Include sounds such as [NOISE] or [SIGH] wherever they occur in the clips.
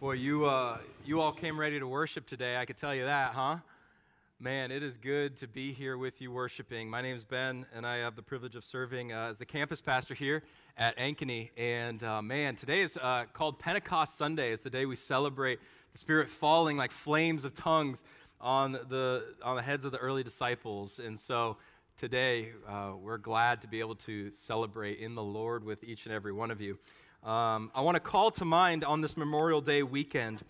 Boy, you, uh, you all came ready to worship today. I could tell you that, huh? Man, it is good to be here with you worshiping. My name is Ben, and I have the privilege of serving uh, as the campus pastor here at Ankeny. And uh, man, today is uh, called Pentecost Sunday. It's the day we celebrate the Spirit falling like flames of tongues on the, on the heads of the early disciples. And so today, uh, we're glad to be able to celebrate in the Lord with each and every one of you. Um, I want to call to mind on this Memorial Day weekend.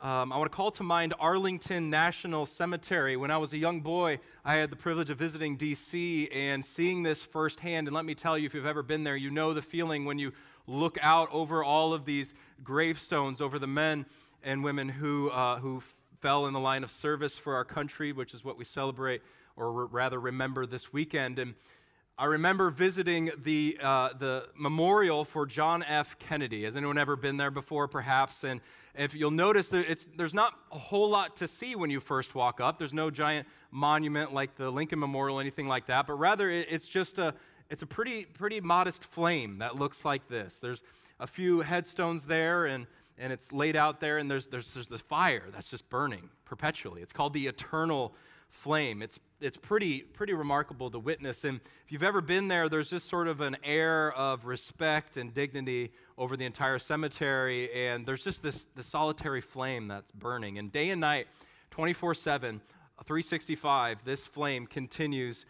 Um, I want to call to mind Arlington National Cemetery. When I was a young boy, I had the privilege of visiting D.C. and seeing this firsthand. And let me tell you, if you've ever been there, you know the feeling when you look out over all of these gravestones, over the men and women who, uh, who fell in the line of service for our country, which is what we celebrate, or rather remember this weekend. And I remember visiting the, uh, the memorial for John F. Kennedy. Has anyone ever been there before, perhaps? And if you'll notice, there, there's not a whole lot to see when you first walk up. There's no giant monument like the Lincoln Memorial, anything like that, but rather it, it's just a, it's a pretty, pretty modest flame that looks like this. There's a few headstones there, and, and it's laid out there, and there's, there's, there's this fire that's just burning perpetually. It's called the eternal flame. It's, it's pretty, pretty remarkable to witness. And if you've ever been there, there's just sort of an air of respect and dignity over the entire cemetery. And there's just this, this solitary flame that's burning. And day and night, 24 7, 365, this flame continues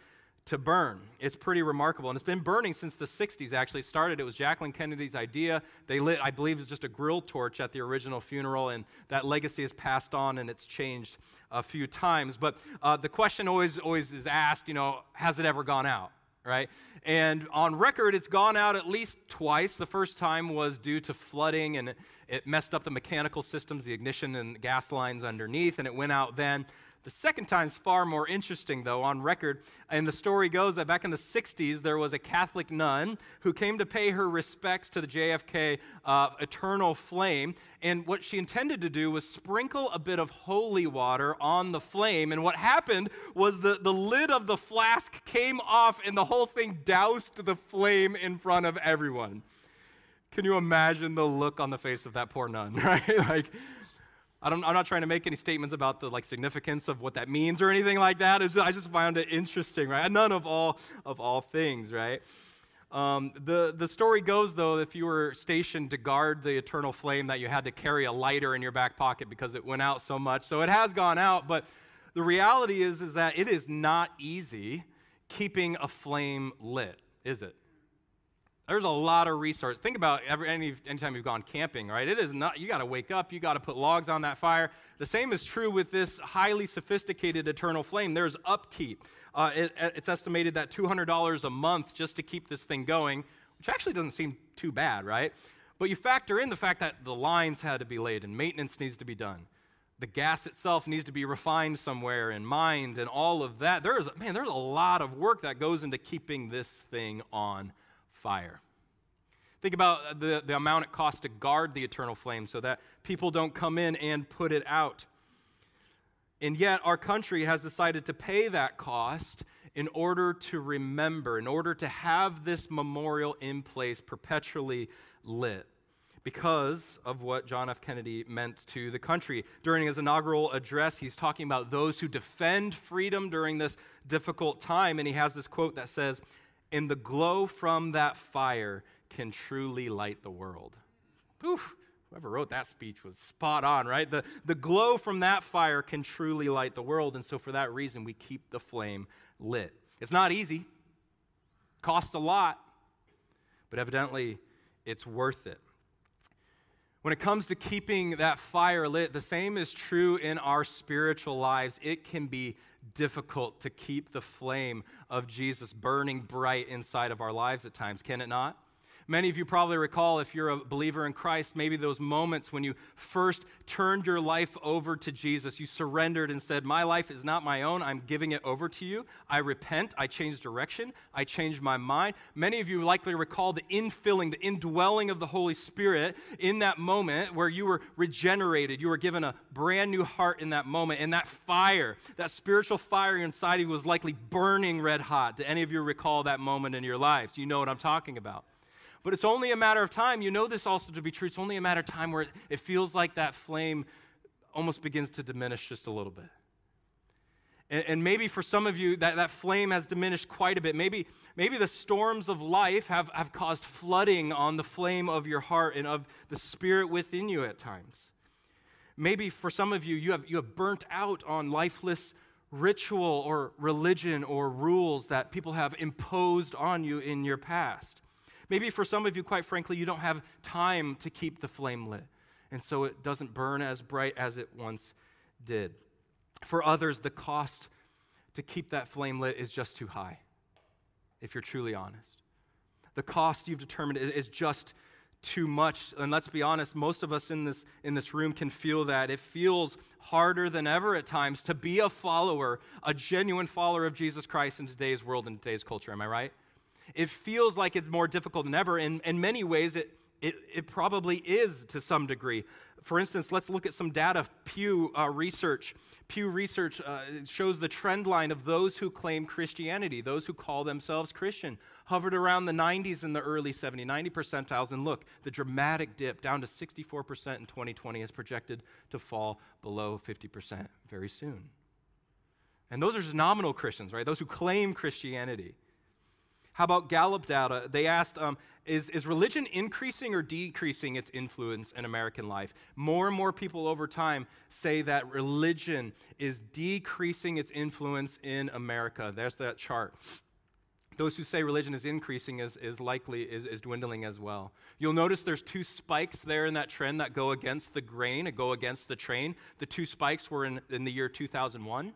to burn. It's pretty remarkable. And it's been burning since the 60s, actually. It started, it was Jacqueline Kennedy's idea. They lit, I believe, it was just a grill torch at the original funeral, and that legacy has passed on and it's changed a few times. But uh, the question always, always is asked, you know, has it ever gone out? Right? And on record, it's gone out at least twice. The first time was due to flooding and it, it messed up the mechanical systems, the ignition and gas lines underneath, and it went out then. The second time's far more interesting, though, on record. And the story goes that back in the 60s, there was a Catholic nun who came to pay her respects to the JFK uh, eternal flame. And what she intended to do was sprinkle a bit of holy water on the flame. And what happened was the, the lid of the flask came off, and the whole thing doused the flame in front of everyone. Can you imagine the look on the face of that poor nun, [LAUGHS] right? like, I am not trying to make any statements about the like significance of what that means or anything like that. I just found it interesting, right? Nun of all of all things, right? Um, the, the story goes, though, if you were stationed to guard the eternal flame, that you had to carry a lighter in your back pocket because it went out so much. So it has gone out, but the reality is, is that it is not easy keeping a flame lit, is it? There's a lot of resources. Think about every, any, anytime you've gone camping, right? It is not, you got to wake up, you got to put logs on that fire. The same is true with this highly sophisticated eternal flame. There's upkeep. Uh, it, it's estimated that $200 a month just to keep this thing going, which actually doesn't seem too bad, right? But you factor in the fact that the lines had to be laid and maintenance needs to be done. The gas itself needs to be refined somewhere and mined and all of that. There is, man, there's a lot of work that goes into keeping this thing on fire. Think about the, the amount it costs to guard the eternal flame so that people don't come in and put it out. And yet, our country has decided to pay that cost in order to remember, in order to have this memorial in place perpetually lit because of what John F. Kennedy meant to the country. During his inaugural address, he's talking about those who defend freedom during this difficult time. And he has this quote that says, In the glow from that fire, can truly light the world. Oof, whoever wrote that speech was spot on, right? The, the glow from that fire can truly light the world. And so, for that reason, we keep the flame lit. It's not easy, costs a lot, but evidently it's worth it. When it comes to keeping that fire lit, the same is true in our spiritual lives. It can be difficult to keep the flame of Jesus burning bright inside of our lives at times, can it not? Many of you probably recall, if you're a believer in Christ, maybe those moments when you first turned your life over to Jesus. You surrendered and said, My life is not my own. I'm giving it over to you. I repent. I change direction. I changed my mind. Many of you likely recall the infilling, the indwelling of the Holy Spirit in that moment where you were regenerated. You were given a brand new heart in that moment. And that fire, that spiritual fire inside you was likely burning red hot. Do any of you recall that moment in your lives? You know what I'm talking about. But it's only a matter of time. You know this also to be true. It's only a matter of time where it, it feels like that flame almost begins to diminish just a little bit. And, and, maybe for some of you, that, that flame has diminished quite a bit. Maybe, maybe the storms of life have, have caused flooding on the flame of your heart and of the spirit within you at times. Maybe for some of you, you have, you have burnt out on lifeless ritual or religion or rules that people have imposed on you in your past. Maybe for some of you, quite frankly, you don't have time to keep the flame lit, and so it doesn't burn as bright as it once did. For others, the cost to keep that flame lit is just too high, if you're truly honest. The cost you've determined is just too much. And let's be honest, most of us in this, in this room can feel that. It feels harder than ever at times to be a follower, a genuine follower of Jesus Christ in today's world and today's culture. Am I right? It feels like it's more difficult than ever. In, in many ways, it, it, it probably is to some degree. For instance, let's look at some data. Pew uh, Research. Pew Research uh, shows the trend line of those who claim Christianity, those who call themselves Christian, hovered around the 90s in the early 70s, 90 percentiles. And look, the dramatic dip down to 64% in 2020 is projected to fall below 50% very soon. And those are just nominal Christians, right? Those who claim Christianity. How about Gallup data? They asked, um, is, is religion increasing or decreasing its influence in American life? More and more people over time say that religion is decreasing its influence in America. There's that chart. Those who say religion is increasing is, is likely is, is dwindling as well. You'll notice there's two spikes there in that trend that go against the grain go against the train. The two spikes were in, in the year 2001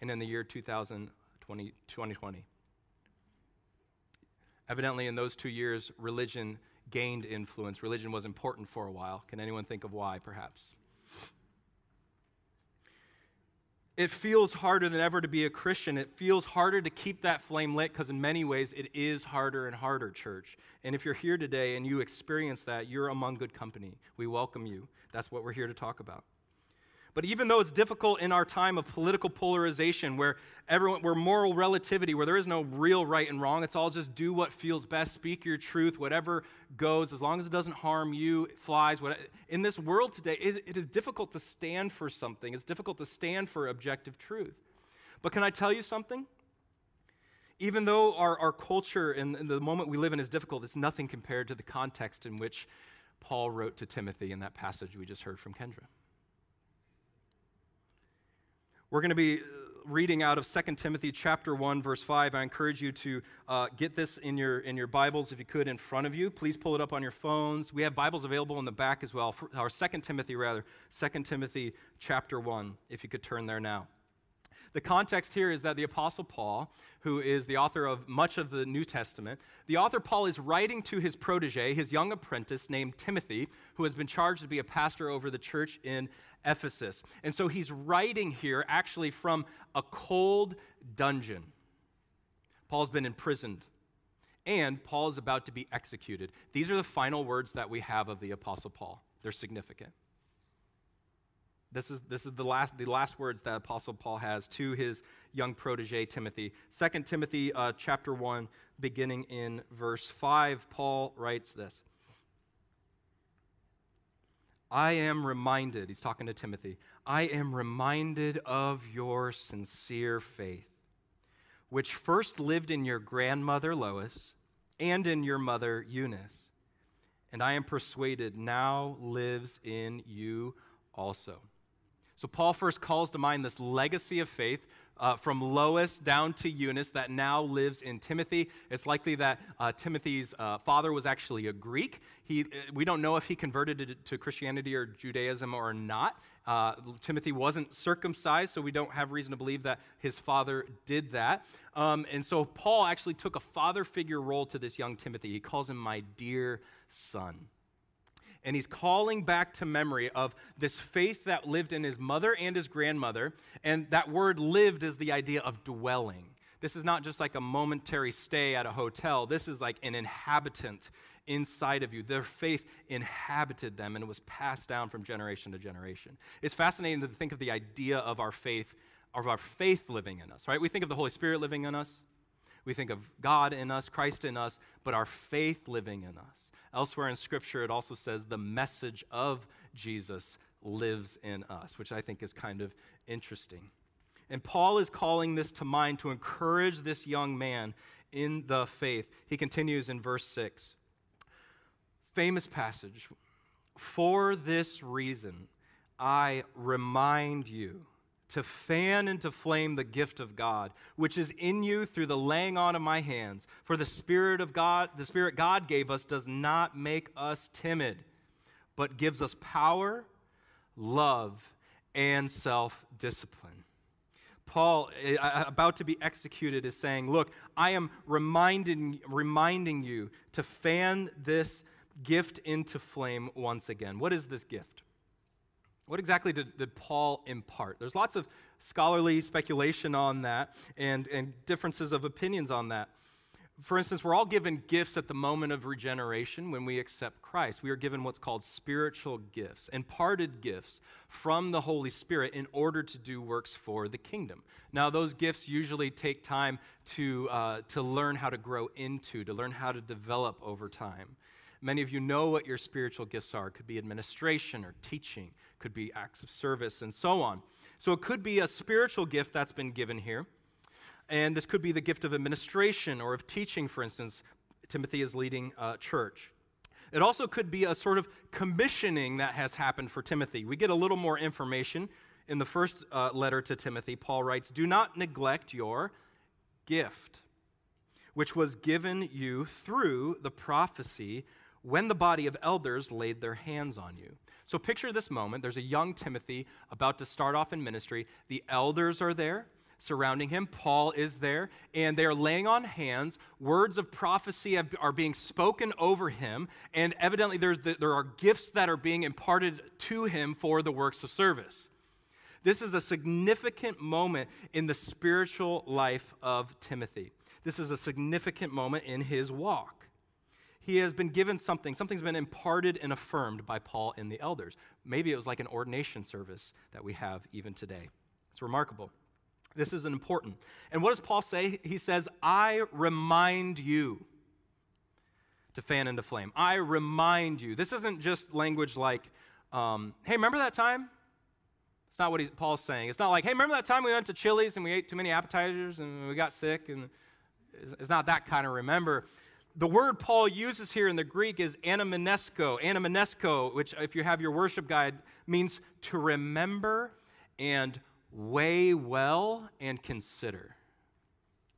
and in the year 2020. 2020. Evidently, in those two years, religion gained influence. Religion was important for a while. Can anyone think of why, perhaps? It feels harder than ever to be a Christian. It feels harder to keep that flame lit because, in many ways, it is harder and harder, church. And if you're here today and you experience that, you're among good company. We welcome you. That's what we're here to talk about. But even though it's difficult in our time of political polarization, where everyone, where moral relativity, where there is no real right and wrong, it's all just do what feels best, speak your truth, whatever goes, as long as it doesn't harm you, flies. What, in this world today, it, it is difficult to stand for something. It's difficult to stand for objective truth. But can I tell you something? Even though our, our culture and, and the moment we live in is difficult, it's nothing compared to the context in which Paul wrote to Timothy in that passage we just heard from Kendra. We're going to be uh, reading out of 2 Timothy chapter 1 verse 5. I encourage you to uh, get this in your in your Bibles if you could in front of you. Please pull it up on your phones. We have Bibles available in the back as well. for, Our 2 Timothy rather, 2 Timothy chapter 1 if you could turn there now. The context here is that the Apostle Paul, who is the author of much of the New Testament, the author Paul is writing to his protege, his young apprentice named Timothy, who has been charged to be a pastor over the church in Ephesus. And so he's writing here actually from a cold dungeon. Paul's been imprisoned and Paul is about to be executed. These are the final words that we have of the Apostle Paul. They're significant. This is, this is the, last, the last words that Apostle Paul has to his young protege, Timothy. 2 Timothy uh, chapter 1, beginning in verse 5, Paul writes this. I am reminded, he's talking to Timothy, I am reminded of your sincere faith, which first lived in your grandmother Lois and in your mother Eunice, and I am persuaded now lives in you also. So, Paul first calls to mind this legacy of faith uh, from Lois down to Eunice that now lives in Timothy. It's likely that uh, Timothy's uh, father was actually a Greek. He, we don't know if he converted to, to Christianity or Judaism or not. Uh, Timothy wasn't circumcised, so we don't have reason to believe that his father did that. Um, and so Paul actually took a father figure role to this young Timothy. He calls him my dear son and he's calling back to memory of this faith that lived in his mother and his grandmother. And that word lived is the idea of dwelling. This is not just like a momentary stay at a hotel. This is like an inhabitant inside of you. Their faith inhabited them and it was passed down from generation to generation. It's fascinating to think of the idea of our faith, of our faith living in us, right? We think of the Holy Spirit living in us. We think of God in us, Christ in us, but our faith living in us. Elsewhere in Scripture, it also says the message of Jesus lives in us, which I think is kind of interesting. And Paul is calling this to mind to encourage this young man in the faith. He continues in verse 6. Famous passage. For this reason, I remind you to fan into flame the gift of God, which is in you through the laying on of my hands. For the Spirit of God, the Spirit God gave us, does not make us timid, but gives us power, love, and self discipline. Paul, eh, about to be executed, is saying, Look, I am reminding, reminding you to fan this gift into flame once again. What is this gift? What exactly did, did Paul impart? There's lots of scholarly speculation on that and, and differences of opinions on that. For instance, we're all given gifts at the moment of regeneration when we accept Christ. We are given what's called spiritual gifts, imparted gifts from the Holy Spirit in order to do works for the kingdom. Now, those gifts usually take time to, uh, to learn how to grow into, to learn how to develop over time. Many of you know what your spiritual gifts are. It could be administration or teaching, could be acts of service, and so on. So it could be a spiritual gift that's been given here. And this could be the gift of administration or of teaching, for instance. Timothy is leading a church. It also could be a sort of commissioning that has happened for Timothy. We get a little more information in the first uh, letter to Timothy. Paul writes, Do not neglect your gift, which was given you through the prophecy when the body of elders laid their hands on you. So picture this moment. There's a young Timothy about to start off in ministry. The elders are there surrounding him. Paul is there, and they are laying on hands. Words of prophecy are being spoken over him, and evidently the, there are gifts that are being imparted to him for the works of service. This is a significant moment in the spiritual life of Timothy. This is a significant moment in his walk. He has been given something, something's been imparted and affirmed by Paul and the elders. Maybe it was like an ordination service that we have even today. It's remarkable. This is important. And what does Paul say? He says, I remind you to fan into flame. I remind you. This isn't just language like, um, hey, remember that time? It's not what he, Paul's saying. It's not like, hey, remember that time we went to Chili's and we ate too many appetizers and we got sick? And it's not that kind of remember. The word Paul uses here in the Greek is anamnesko, anamnesko, which, if you have your worship guide, means to remember and weigh well and consider.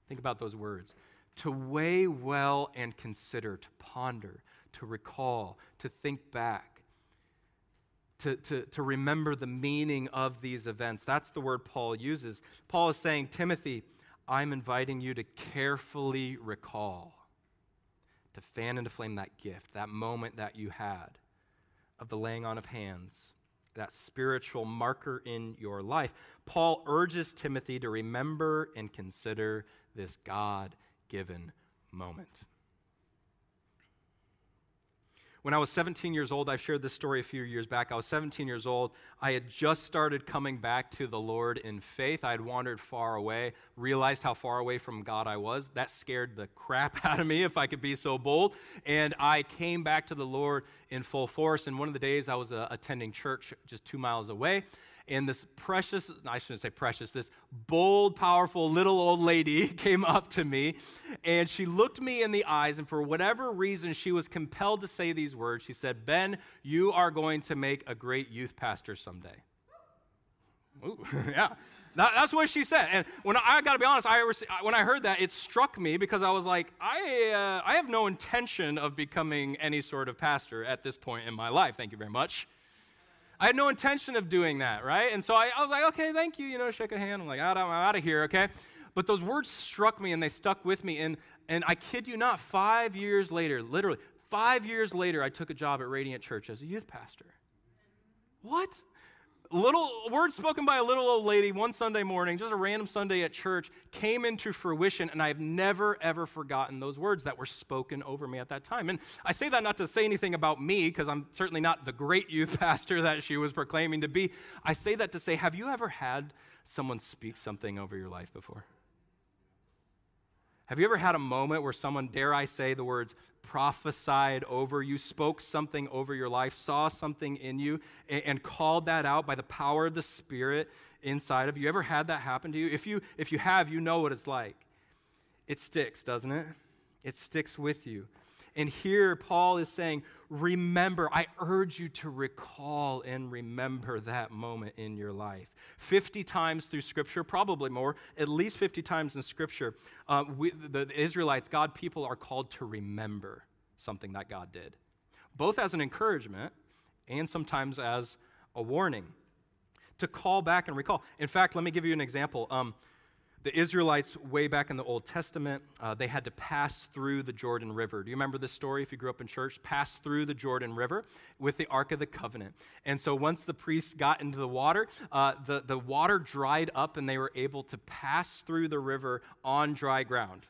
Think about those words. To weigh well and consider, to ponder, to recall, to think back, to, to, to remember the meaning of these events. That's the word Paul uses. Paul is saying, Timothy, I'm inviting you to carefully recall, to fan into flame that gift, that moment that you had of the laying on of hands that spiritual marker in your life. Paul urges Timothy to remember and consider this God given moment. When I was 17 years old, I've shared this story a few years back. I was 17 years old. I had just started coming back to the Lord in faith. I had wandered far away, realized how far away from God I was. That scared the crap [LAUGHS] out of me, if I could be so bold. And I came back to the Lord in full force. And one of the days I was uh, attending church just two miles away and this precious, I shouldn't say precious, this bold, powerful little old lady [LAUGHS] came up to me and she looked me in the eyes, and for whatever reason, she was compelled to say these words. She said, Ben, you are going to make a great youth pastor someday. Ooh, [LAUGHS] yeah. That, that's what she said. And when I, I got to be honest, I, when I heard that, it struck me because I was like, I, uh, I have no intention of becoming any sort of pastor at this point in my life. Thank you very much. I had no intention of doing that, right? And so I, I was like, okay, thank you, you know, shake a hand. I'm like, I'm out of here, okay? But those words struck me and they stuck with me. And, and I kid you not, five years later, literally, five years later, I took a job at Radiant Church as a youth pastor. What? Little words spoken by a little old lady one Sunday morning, just a random Sunday at church, came into fruition, and I've never ever forgotten those words that were spoken over me at that time. And I say that not to say anything about me, because I'm certainly not the great youth [LAUGHS] pastor that she was proclaiming to be. I say that to say, have you ever had someone speak something over your life before? Have you ever had a moment where someone, dare I say the words, prophesied over you, spoke something over your life, saw something in you, and, and, called that out by the power of the Spirit inside of you? Ever had that happen to you? If you if you have, you know what it's like. It sticks, doesn't it? It sticks with you. And here Paul is saying, remember, I urge you to recall and remember that moment in your life. 50 times through Scripture, probably more, at least 50 times in Scripture, uh, we, the Israelites, God people, are called to remember something that God did, both as an encouragement and sometimes as a warning. To call back and recall. In fact, let me give you an example. Um, the Israelites, way back in the Old Testament, uh, they had to pass through the Jordan River. Do you remember this story if you grew up in church? Pass through the Jordan River with the Ark of the Covenant. And so once the priests got into the water, uh, the, the water dried up and they were able to pass through the river on dry ground.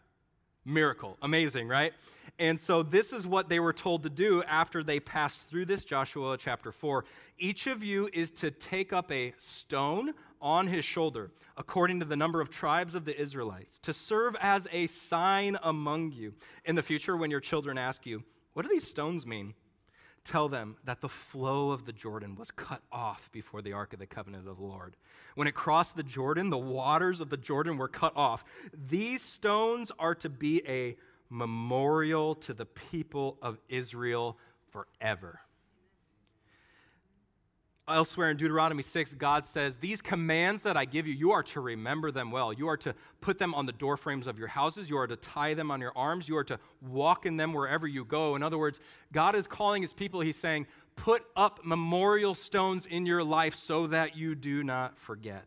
Miracle. Amazing, right? And so this is what they were told to do after they passed through this, Joshua chapter 4. Each of you is to take up a stone on his shoulder, according to the number of tribes of the Israelites, to serve as a sign among you. In the future, when your children ask you, What do these stones mean? Tell them that the flow of the Jordan was cut off before the Ark of the Covenant of the Lord. When it crossed the Jordan, the waters of the Jordan were cut off. These stones are to be a memorial to the people of Israel forever. Elsewhere in Deuteronomy 6, God says, These commands that I give you, you are to remember them well. You are to put them on the doorframes of your houses. You are to tie them on your arms. You are to walk in them wherever you go. In other words, God is calling his people, he's saying, Put up memorial stones in your life so that you do not forget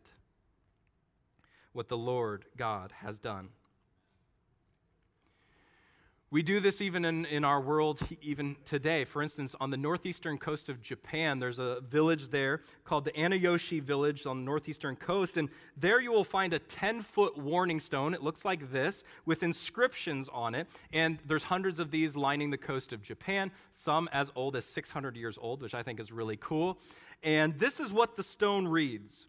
what the Lord God has done. We do this even in, in our world, even today. For instance, on the northeastern coast of Japan, there's a village there called the Aneyoshi Village on the northeastern coast. And there you will find a 10 foot warning stone. It looks like this with inscriptions on it. And there's hundreds of these lining the coast of Japan, some as old as 600 years old, which I think is really cool. And this is what the stone reads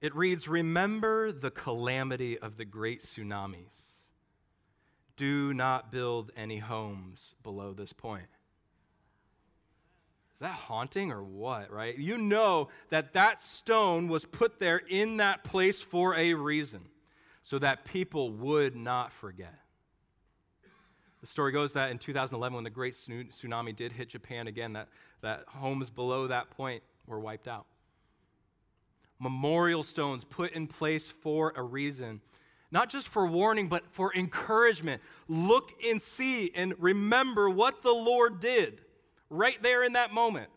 it reads, Remember the calamity of the great tsunamis do not build any homes below this point. Is that haunting or what, right? You know that that stone was put there in that place for a reason, so that people would not forget. The story goes that in 2011, when the great tsunami did hit Japan again, that, that homes below that point were wiped out. Memorial stones put in place for a reason not just for warning, but for encouragement. Look and see and remember what the Lord did right there in that moment.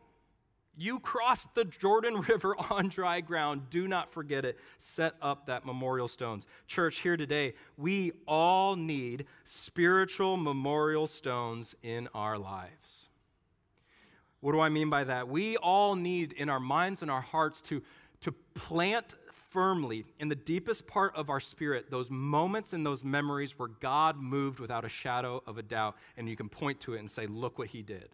You crossed the Jordan [LAUGHS] River on dry ground. Do not forget it. Set up that memorial stones. Church, here today, we all need spiritual memorial stones in our lives. What do I mean by that? We all need in our minds and our hearts to, to plant firmly in the deepest part of our spirit those moments and those memories where God moved without a shadow of a doubt, and you can point to it and say, Look what he did.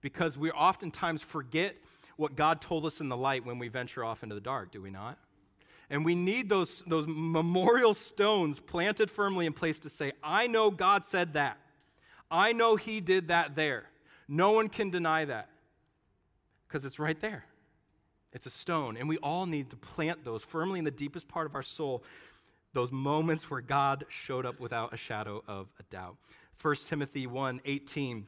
Because we oftentimes forget what God told us in the light when we venture off into the dark, do we not? And we need those, those memorial stones planted firmly in place to say, I know God said that. I know He did that there. No one can deny that because it's right there. It's a stone. And we all need to plant those firmly in the deepest part of our soul, those moments where God showed up without a shadow of a doubt. 1 Timothy 1 18.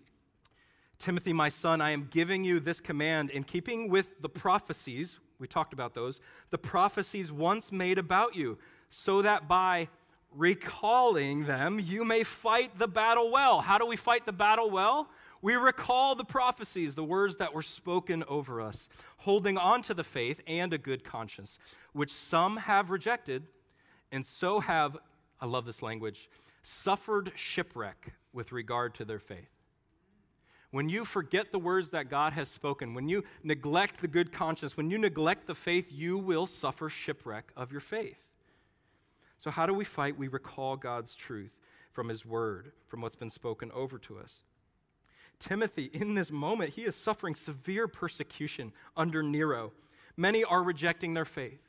Timothy, my son, I am giving you this command in keeping with the prophecies, we talked about those, the prophecies once made about you, so that by recalling them, you may fight the battle well. How do we fight the battle well? We recall the prophecies, the words that were spoken over us, holding on to the faith and a good conscience, which some have rejected, and so have, I love this language, suffered shipwreck with regard to their faith. When you forget the words that God has spoken, when you neglect the good conscience, when you neglect the faith, you will suffer shipwreck of your faith. So, how do we fight? We recall God's truth from His word, from what's been spoken over to us. Timothy, in this moment, he is suffering severe persecution under Nero. Many are rejecting their faith.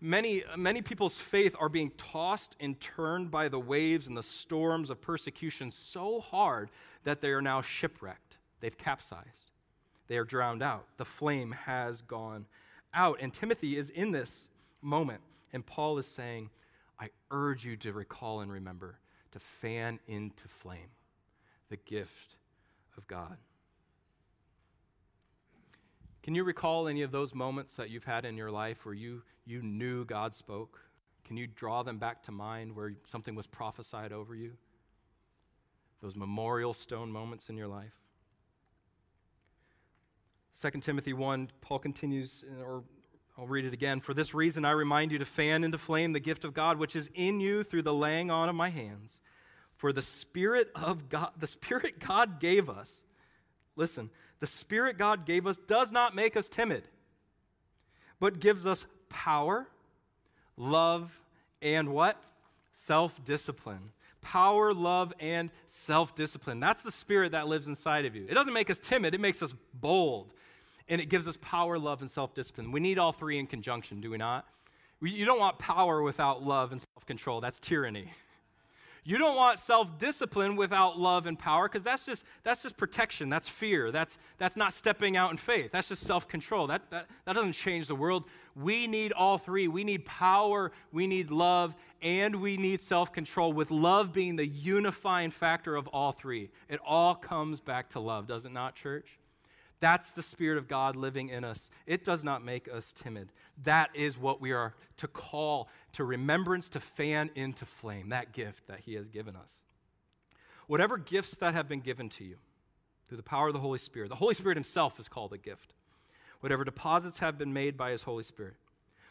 Many, many people's faith are being tossed and turned by the waves and the storms of persecution so hard that they are now shipwrecked. They've capsized. They are drowned out. The flame has gone out. And Timothy is in this moment. And Paul is saying, I urge you to recall and remember to fan into flame the gift of God. Can you recall any of those moments that you've had in your life where you, you knew God spoke? Can you draw them back to mind where something was prophesied over you? Those memorial stone moments in your life? 2 Timothy 1, Paul continues, or I'll read it again. For this reason, I remind you to fan into flame the gift of God which is in you through the laying on of my hands. For the Spirit of God, the Spirit God gave us, listen, the Spirit God gave us does not make us timid, but gives us power, love, and what? Self discipline. Power, love, and self discipline. That's the Spirit that lives inside of you. It doesn't make us timid, it makes us bold. And it gives us power, love, and self discipline. We need all three in conjunction, do we not? You don't want power without love and self control. That's tyranny. You don't want self-discipline without love and power because that's just that's just protection. That's fear. That's that's not stepping out in faith. That's just self-control. That, that that doesn't change the world. We need all three. We need power, we need love, and we need self-control with love being the unifying factor of all three. It all comes back to love, does it not, church? That's the Spirit of God living in us. It does not make us timid. That is what we are to call to remembrance, to fan into flame, that gift that He has given us. Whatever gifts that have been given to you through the power of the Holy Spirit, the Holy Spirit Himself is called a gift. Whatever deposits have been made by His Holy Spirit,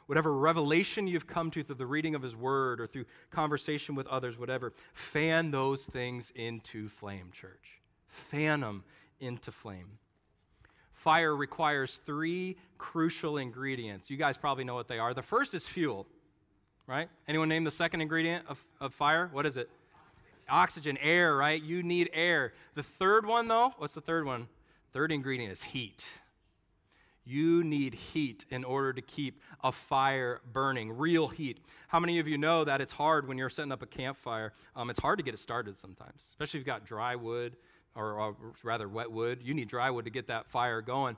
whatever revelation you've come to through the reading of His Word or through conversation with others, whatever, fan those things into flame, church. Fan them into flame. Fire requires three crucial ingredients. You guys probably know what they are. The first is fuel, right? Anyone name the second ingredient of, of fire? What is it? Oxygen, air, right? You need air. The third one, though, what's the third one? Third ingredient is heat. You need heat in order to keep a fire burning, real heat. How many of you know that it's hard when you're setting up a campfire? Um, it's hard to get it started sometimes, especially if you've got dry wood or, or rather wet wood. You need dry wood to get that fire going.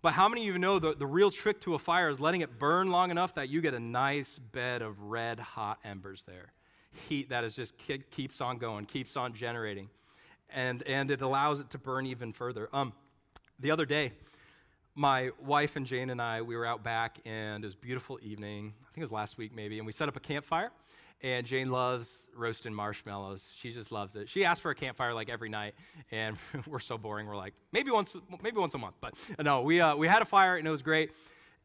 But how many of you know the, the real trick to a fire is letting it burn long enough that you get a nice bed of red hot embers there? Heat that is just keeps on going, keeps on generating. And, and it allows it to burn even further. Um, the other day, my wife and Jane and I, we were out back, and it was a beautiful evening. I think it was last week maybe, and we set up a campfire. And Jane loves roasting marshmallows. She just loves it. She asks for a campfire like every night, and [LAUGHS] we're so boring. We're like, maybe once, maybe once a month. But no, we, uh, we had a fire, and it was great.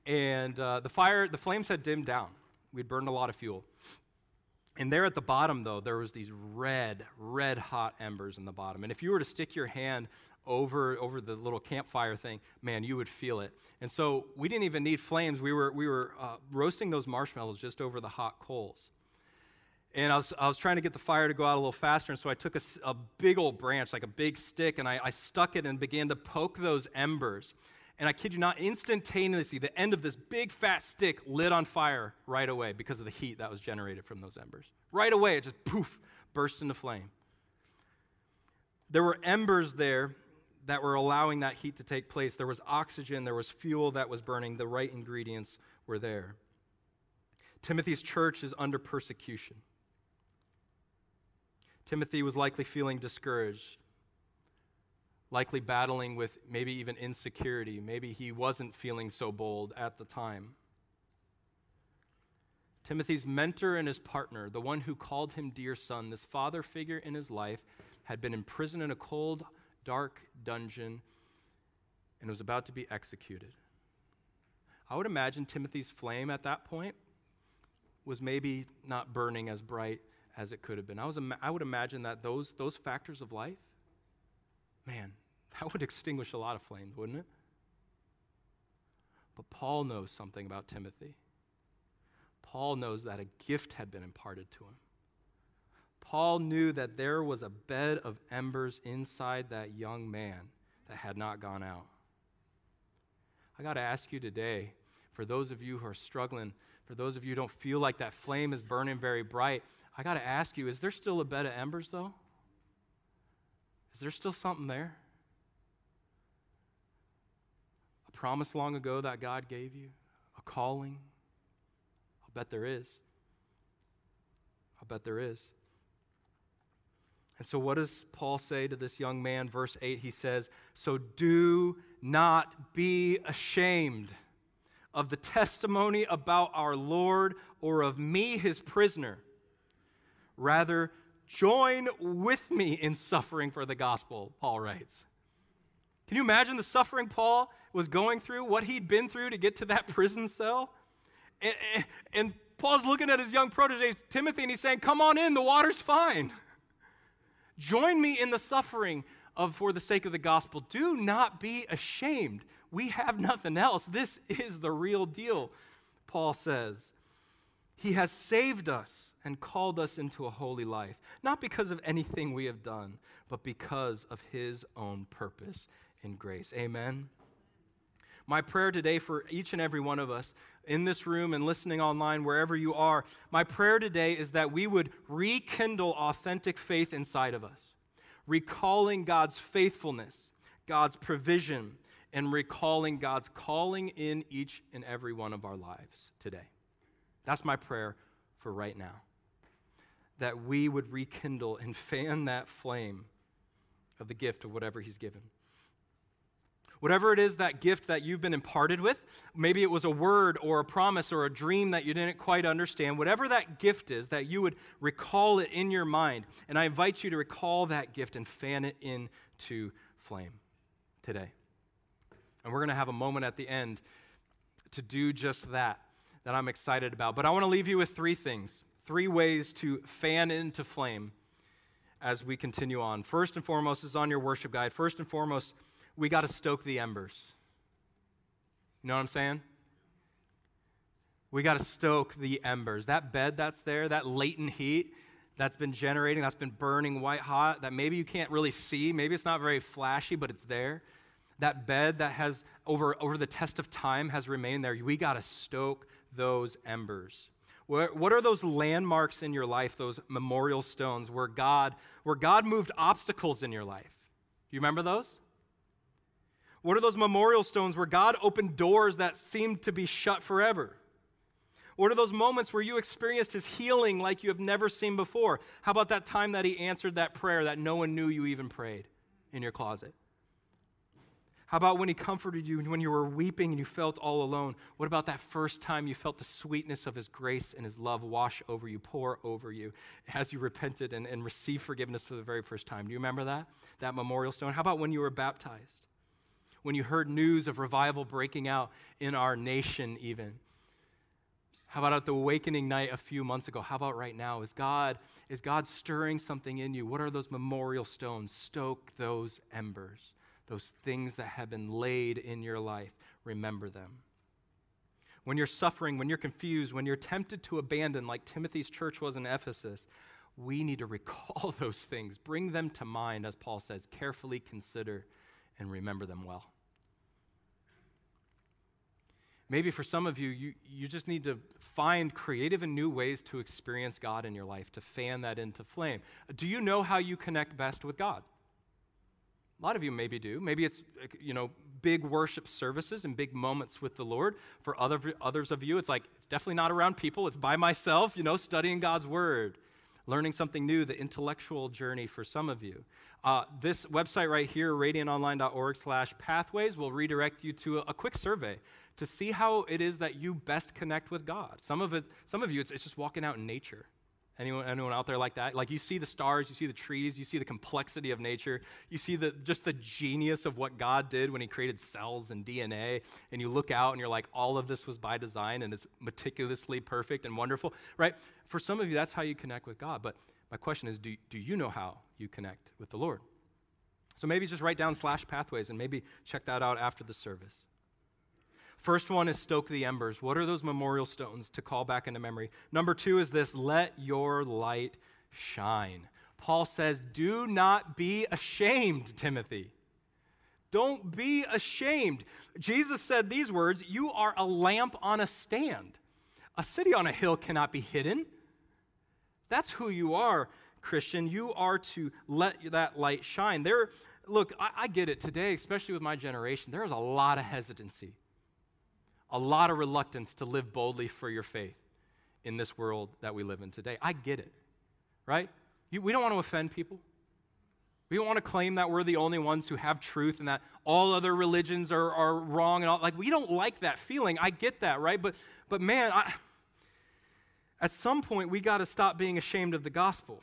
And uh, the fire, the flames had dimmed down. We'd burned a lot of fuel. And there at the bottom, though, there was these red, red hot embers in the bottom. And if you were to stick your hand over, over the little campfire thing, man, you would feel it. And so we didn't even need flames. We were, we were uh, roasting those marshmallows just over the hot coals and I was, I was trying to get the fire to go out a little faster, and so I took a, a big old branch, like a big stick, and I, I stuck it and began to poke those embers. And I kid you not, instantaneously, the end of this big fat stick lit on fire right away because of the heat that was generated from those embers. Right away, it just poof, burst into flame. There were embers there that were allowing that heat to take place. There was oxygen, there was fuel that was burning, the right ingredients were there. Timothy's church is under persecution. Timothy was likely feeling discouraged, likely battling with maybe even insecurity. Maybe he wasn't feeling so bold at the time. Timothy's mentor and his partner, the one who called him dear son, this father figure in his life, had been imprisoned in a cold, dark dungeon and was about to be executed. I would imagine Timothy's flame at that point was maybe not burning as bright as it could have been. I, was, I would imagine that those, those factors of life, man, [LAUGHS] that would extinguish a lot of flames, wouldn't it? But Paul knows something about Timothy. Paul knows that a gift had been imparted to him. Paul knew that there was a bed of embers inside that young man that had not gone out. I got to ask you today For those of you who are struggling, for those of you who don't feel like that flame is burning very bright, I got to ask you is there still a bed of embers, though? Is there still something there? A promise long ago that God gave you? A calling? I'll bet there is. I'll bet there is. And so, what does Paul say to this young man? Verse 8, he says, So do not be ashamed of the testimony about our Lord or of me, his prisoner. Rather, join with me in suffering for the gospel, Paul writes. Can you imagine the suffering Paul was going through, what he'd been through to get to that [LAUGHS] prison cell? And, and Paul's looking at his young protege, Timothy, and he's saying, Come on in, the water's fine. Join me in the suffering of for the sake of the gospel. Do not be ashamed. We have nothing else. This is the real deal, Paul says. He has saved us and called us into a holy life, not because of anything we have done, but because of his own purpose in grace. Amen. My prayer today for each and every one of us in this room and listening online, wherever you are, my prayer today is that we would rekindle authentic faith inside of us, recalling God's faithfulness, God's provision, and recalling God's calling in each and every one of our lives today. That's my prayer for right now. That we would rekindle and fan that flame of the gift of whatever He's given. Whatever it is, that gift that you've been imparted with, maybe it was a word or a promise or a dream that you didn't quite understand, whatever that gift is, that you would recall it in your mind. And I invite you to recall that gift and fan it into flame today. And we're going to have a moment at the end to do just that, that I'm excited about. But I want to leave you with three things, three ways to fan into flame as we continue on. First and foremost is on your worship guide. First and foremost, we got to stoke the embers. You know what I'm saying? We got to stoke the embers. That bed that's there, that latent heat that's been generating, that's been burning white hot, that maybe you can't really see, maybe it's not very flashy, but it's there. That bed that has, over, over the test of time, has remained there. We got to stoke those embers. What, are those landmarks in your life, those memorial stones where God, where God moved obstacles in your life? Do you remember those? What are those memorial stones where God opened doors that seemed to be shut forever? What are those moments where you experienced his healing like you have never seen before? How about that time that he answered that prayer that no one knew you even prayed in your closet? How about when he comforted you when you were weeping and you felt all alone? What about that first time you felt the sweetness of his grace and his love wash over you, pour over you as you repented and, and received forgiveness for the very first time? Do you remember that? That memorial stone? How about when you were baptized? when you heard news of revival breaking out in our nation, even? How about at the awakening night a few months ago? How about right now? Is God, is God stirring something in you? What are those memorial stones? Stoke those embers, those things that have been laid in your life. Remember them. When you're suffering, when you're confused, when you're tempted to abandon, like Timothy's church was in Ephesus, we need to recall [LAUGHS] those things. Bring them to mind, as Paul says, carefully consider and remember them well. Maybe for some of you, you, you just need to find creative and new ways to experience God in your life, to fan that into flame. Do you know how you connect best with God? A lot of you maybe do. Maybe it's, you know, big worship services and big moments with the Lord. For other, others of you, it's like, it's definitely not around people. It's by myself, you know, studying God's word learning something new, the intellectual journey for some of you. Uh, this website right here, radiantonline.org slash pathways, will redirect you to a, a, quick survey to see how it is that you best connect with God. Some of it, some of you, it's, it's just walking out in nature. Anyone, anyone out there like that? Like you see the stars, you see the trees, you see the complexity of nature, you see the, just the genius of what God did when He created cells and DNA, and you look out and you're like, all of this was by design and it's meticulously perfect and wonderful, right? For some of you, that's how you connect with God. But my question is, do, do you know how you connect with the Lord? So maybe just write down slash pathways and maybe check that out after the service. First one is stoke the embers. What are those memorial stones to call back into memory? Number two is this let your light shine. Paul says, Do not be ashamed, Timothy. Don't be ashamed. Jesus said these words You are a lamp on a stand. A city on a hill cannot be hidden. That's who you are, Christian. You are to let that light shine. There, look, I, I get it today, especially with my generation. There is a lot of hesitancy, a lot of reluctance to live boldly for your faith in this world that we live in today. I get it, right? You, we don't want to offend people. We don't want to claim that we're the only ones who have truth and that all other religions are, are wrong and all. Like, we don't like that feeling. I get that, right? But, but man, I, at some point, we got to stop being ashamed of the gospel.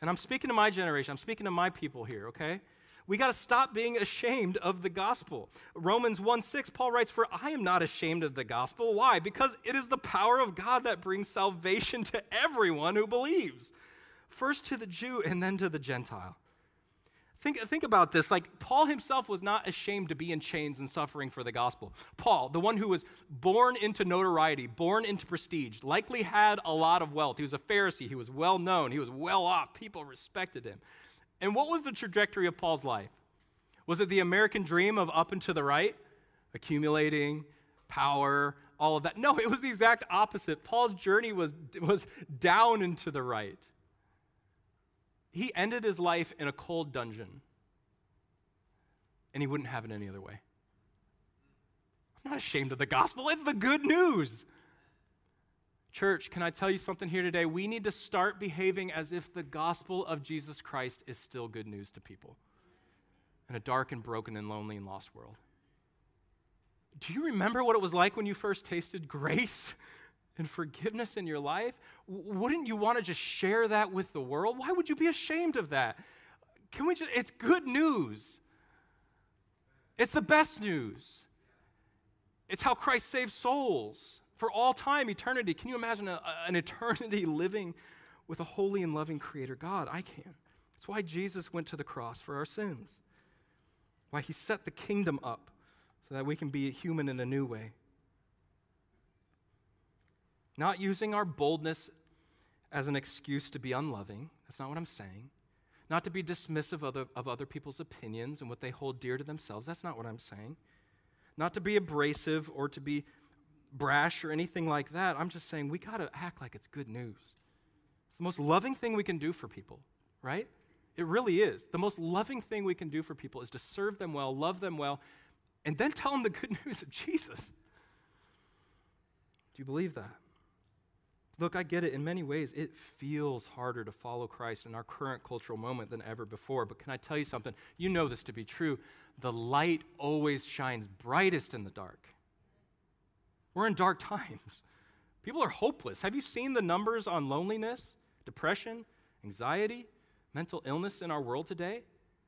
And I'm speaking to my generation, I'm speaking to my people here, okay? We got to stop being ashamed of the gospel. Romans 1 6, Paul writes, For I am not ashamed of the gospel. Why? Because it is the power of God that brings salvation to everyone who believes, first to the Jew and then to the Gentile. Think, think about this. Like, Paul himself was not ashamed to be in chains and suffering for the gospel. Paul, the one who was born into notoriety, born into prestige, likely had a lot of wealth. He was a Pharisee. He was well known. He was well off. People respected him. And what was the trajectory of Paul's life? Was it the American dream of up and to the right, accumulating power, all of that? No, it was the exact opposite. Paul's journey was, was down and to the right he ended his life in a cold dungeon, and he wouldn't have it any other way. I'm not ashamed of the gospel, it's the good news. Church, can I tell you something here today? We need to start behaving as if the gospel of Jesus Christ is still good news to people in a dark and broken and lonely and lost world. Do you remember what it was like when you first tasted grace? [LAUGHS] and forgiveness in your life, wouldn't you want to just share that with the world? Why would you be ashamed of that? Can we just, it's good news. It's the best news. It's how Christ saves souls for all time, eternity. Can you imagine a, an eternity [LAUGHS] living with a holy and loving Creator God? I can. That's why Jesus went to the cross for our sins, why He set the kingdom up so that we can be human in a new way. Not using our boldness as an excuse to be unloving. That's not what I'm saying. Not to be dismissive of, the, of other people's opinions and what they hold dear to themselves. That's not what I'm saying. Not to be abrasive or to be brash or anything like that. I'm just saying we got to act like it's good news. It's the most loving thing we can do for people, right? It really is. The most loving thing we can do for people is to serve them well, love them well, and then tell them the good [LAUGHS] news of Jesus. Do you believe that? Look, I get it. In many ways, it feels harder to follow Christ in our current cultural moment than ever before. But can I tell you something? You know this to be true. The light always shines brightest in the dark. We're in dark [LAUGHS] times. People are hopeless. Have you seen the numbers on loneliness, depression, anxiety, mental illness in our world today?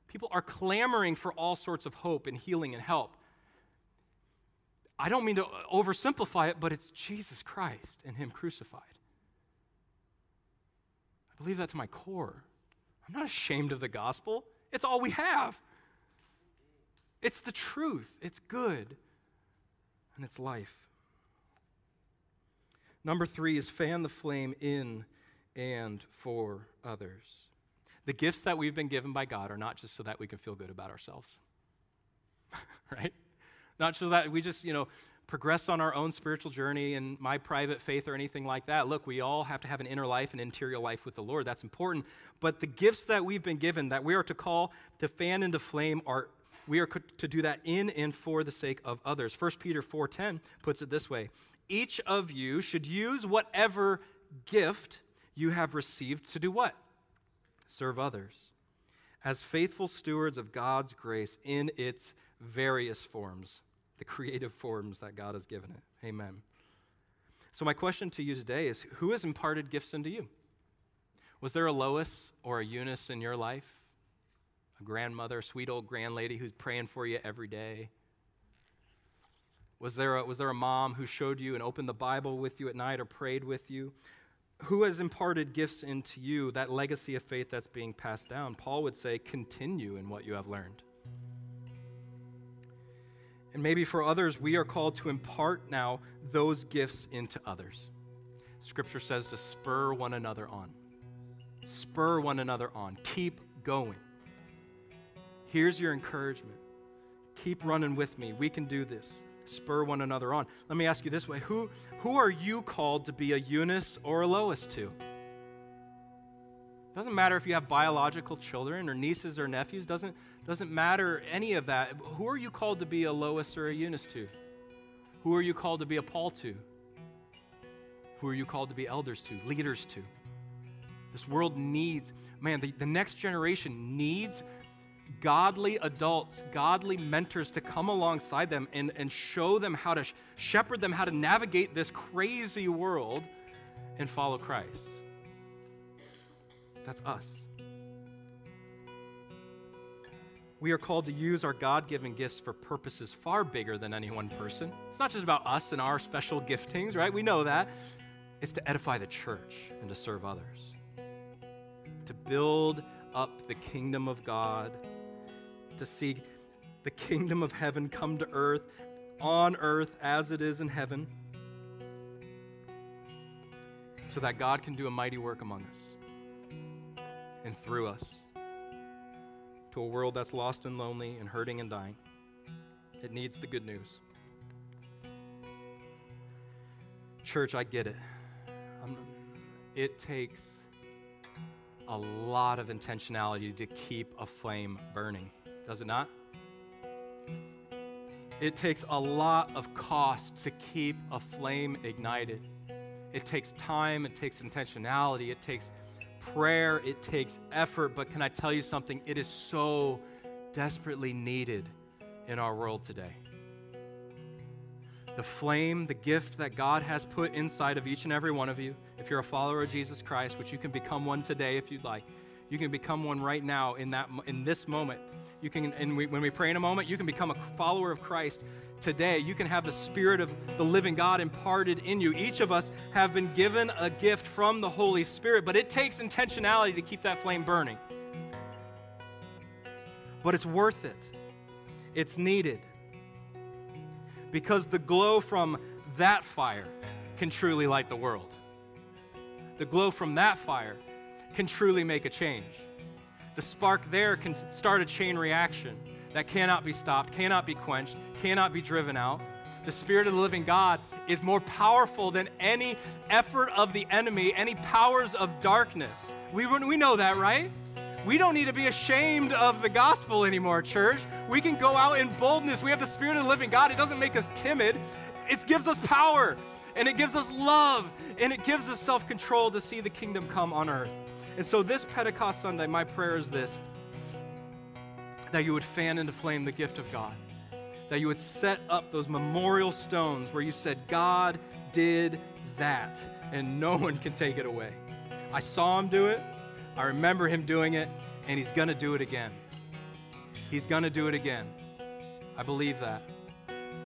People are clamoring for all sorts of hope and healing and help. I don't mean to oversimplify it, but it's Jesus Christ and Him crucified I believe that to my core. I'm not ashamed of the gospel, it's all we have. It's the truth, it's good, and it's life. Number three is fan the flame in and for others. The gifts that we've been given by God are not just so that we can feel good about ourselves, [LAUGHS] right? Not so that we just, you know, progress on our own spiritual journey and my private faith or anything like that. Look, we all have to have an inner life, an interior life with the Lord. That's important. But the gifts that we've been given, that we are to call to fan into flame, are we are to do that in and for the sake of others. 1 Peter 4:10 puts it this way: Each of you should use whatever gift you have received to do what? Serve others. As faithful stewards of God's grace in its various forms the creative forms that God has given it. Amen. So, my question to you today is who has imparted gifts into you? Was there a Lois or a Eunice in your life? A grandmother, a sweet old grand lady who's praying for you every day? Was there, a, was there a mom who showed you and opened the Bible with you at night or prayed with you? Who has imparted gifts into you, that legacy of faith that's being passed down? Paul would say, continue in what you have learned. And maybe for others, we are called to impart now those gifts into others. Scripture says to spur one another on. Spur one another on. Keep going. Here's your encouragement Keep running with me. We can do this. Spur one another on. Let me ask you this way Who, who are you called to be a Eunice or a Lois to? Doesn't matter if you have biological children or nieces or nephews, doesn't, doesn't matter any of that. Who are you called to be a Lois or a Eunice to? Who are you called to be a Paul to? Who are you called to be elders to, leaders to? This world needs, man, the, the next generation needs godly adults, godly mentors to come alongside them and, and show them how to sh- shepherd them, how to navigate this crazy world and follow Christ. That's us. We are called to use our God given gifts for purposes far bigger than any one person. It's not just about us and our special giftings, right? We know that. It's to edify the church and to serve others, to build up the kingdom of God, to see the kingdom of heaven come to earth, on earth as it is in heaven, so that God can do a mighty work among us and through us to a world that's lost and lonely and hurting and dying. It needs the good news. Church, I get it. I'm, it takes a lot of intentionality to keep a flame burning, does it not? It takes a lot of cost to keep a flame ignited. It takes time, it takes intentionality, it takes prayer, it takes effort, but can I tell you something? It is so desperately needed in our world today. The flame, the gift that God has put inside of each and every one of you, if you're a follower of Jesus Christ, which you can become one today if you'd like, you can become one right now in, that, in this moment. You can, and we, when we pray in a moment, you can become a follower of Christ today, you can have the Spirit of the living God imparted in you. Each of us have been given a gift from the Holy Spirit, but it takes intentionality to keep that flame burning. But it's worth it, it's needed. Because the glow from that fire can truly light the world. The glow from that fire can truly make a change. The spark there can start a chain reaction that cannot be stopped, cannot be quenched, cannot be driven out. The Spirit of the living God is more powerful than any effort of the enemy, any powers of darkness. We, we know that, right? We don't need to be ashamed of the gospel anymore, church. We can go out in boldness. We have the Spirit of the living God. It doesn't make us timid, it gives us power, and it gives us love, and it gives us self control to see the kingdom come on earth. And so, this Pentecost Sunday, my prayer is this that you would fan into flame the gift of God, that you would set up those memorial stones where you said, God did that, and no [LAUGHS] one can take it away. I saw him do it, I remember him doing it, and he's to do it again. He's to do it again. I believe that.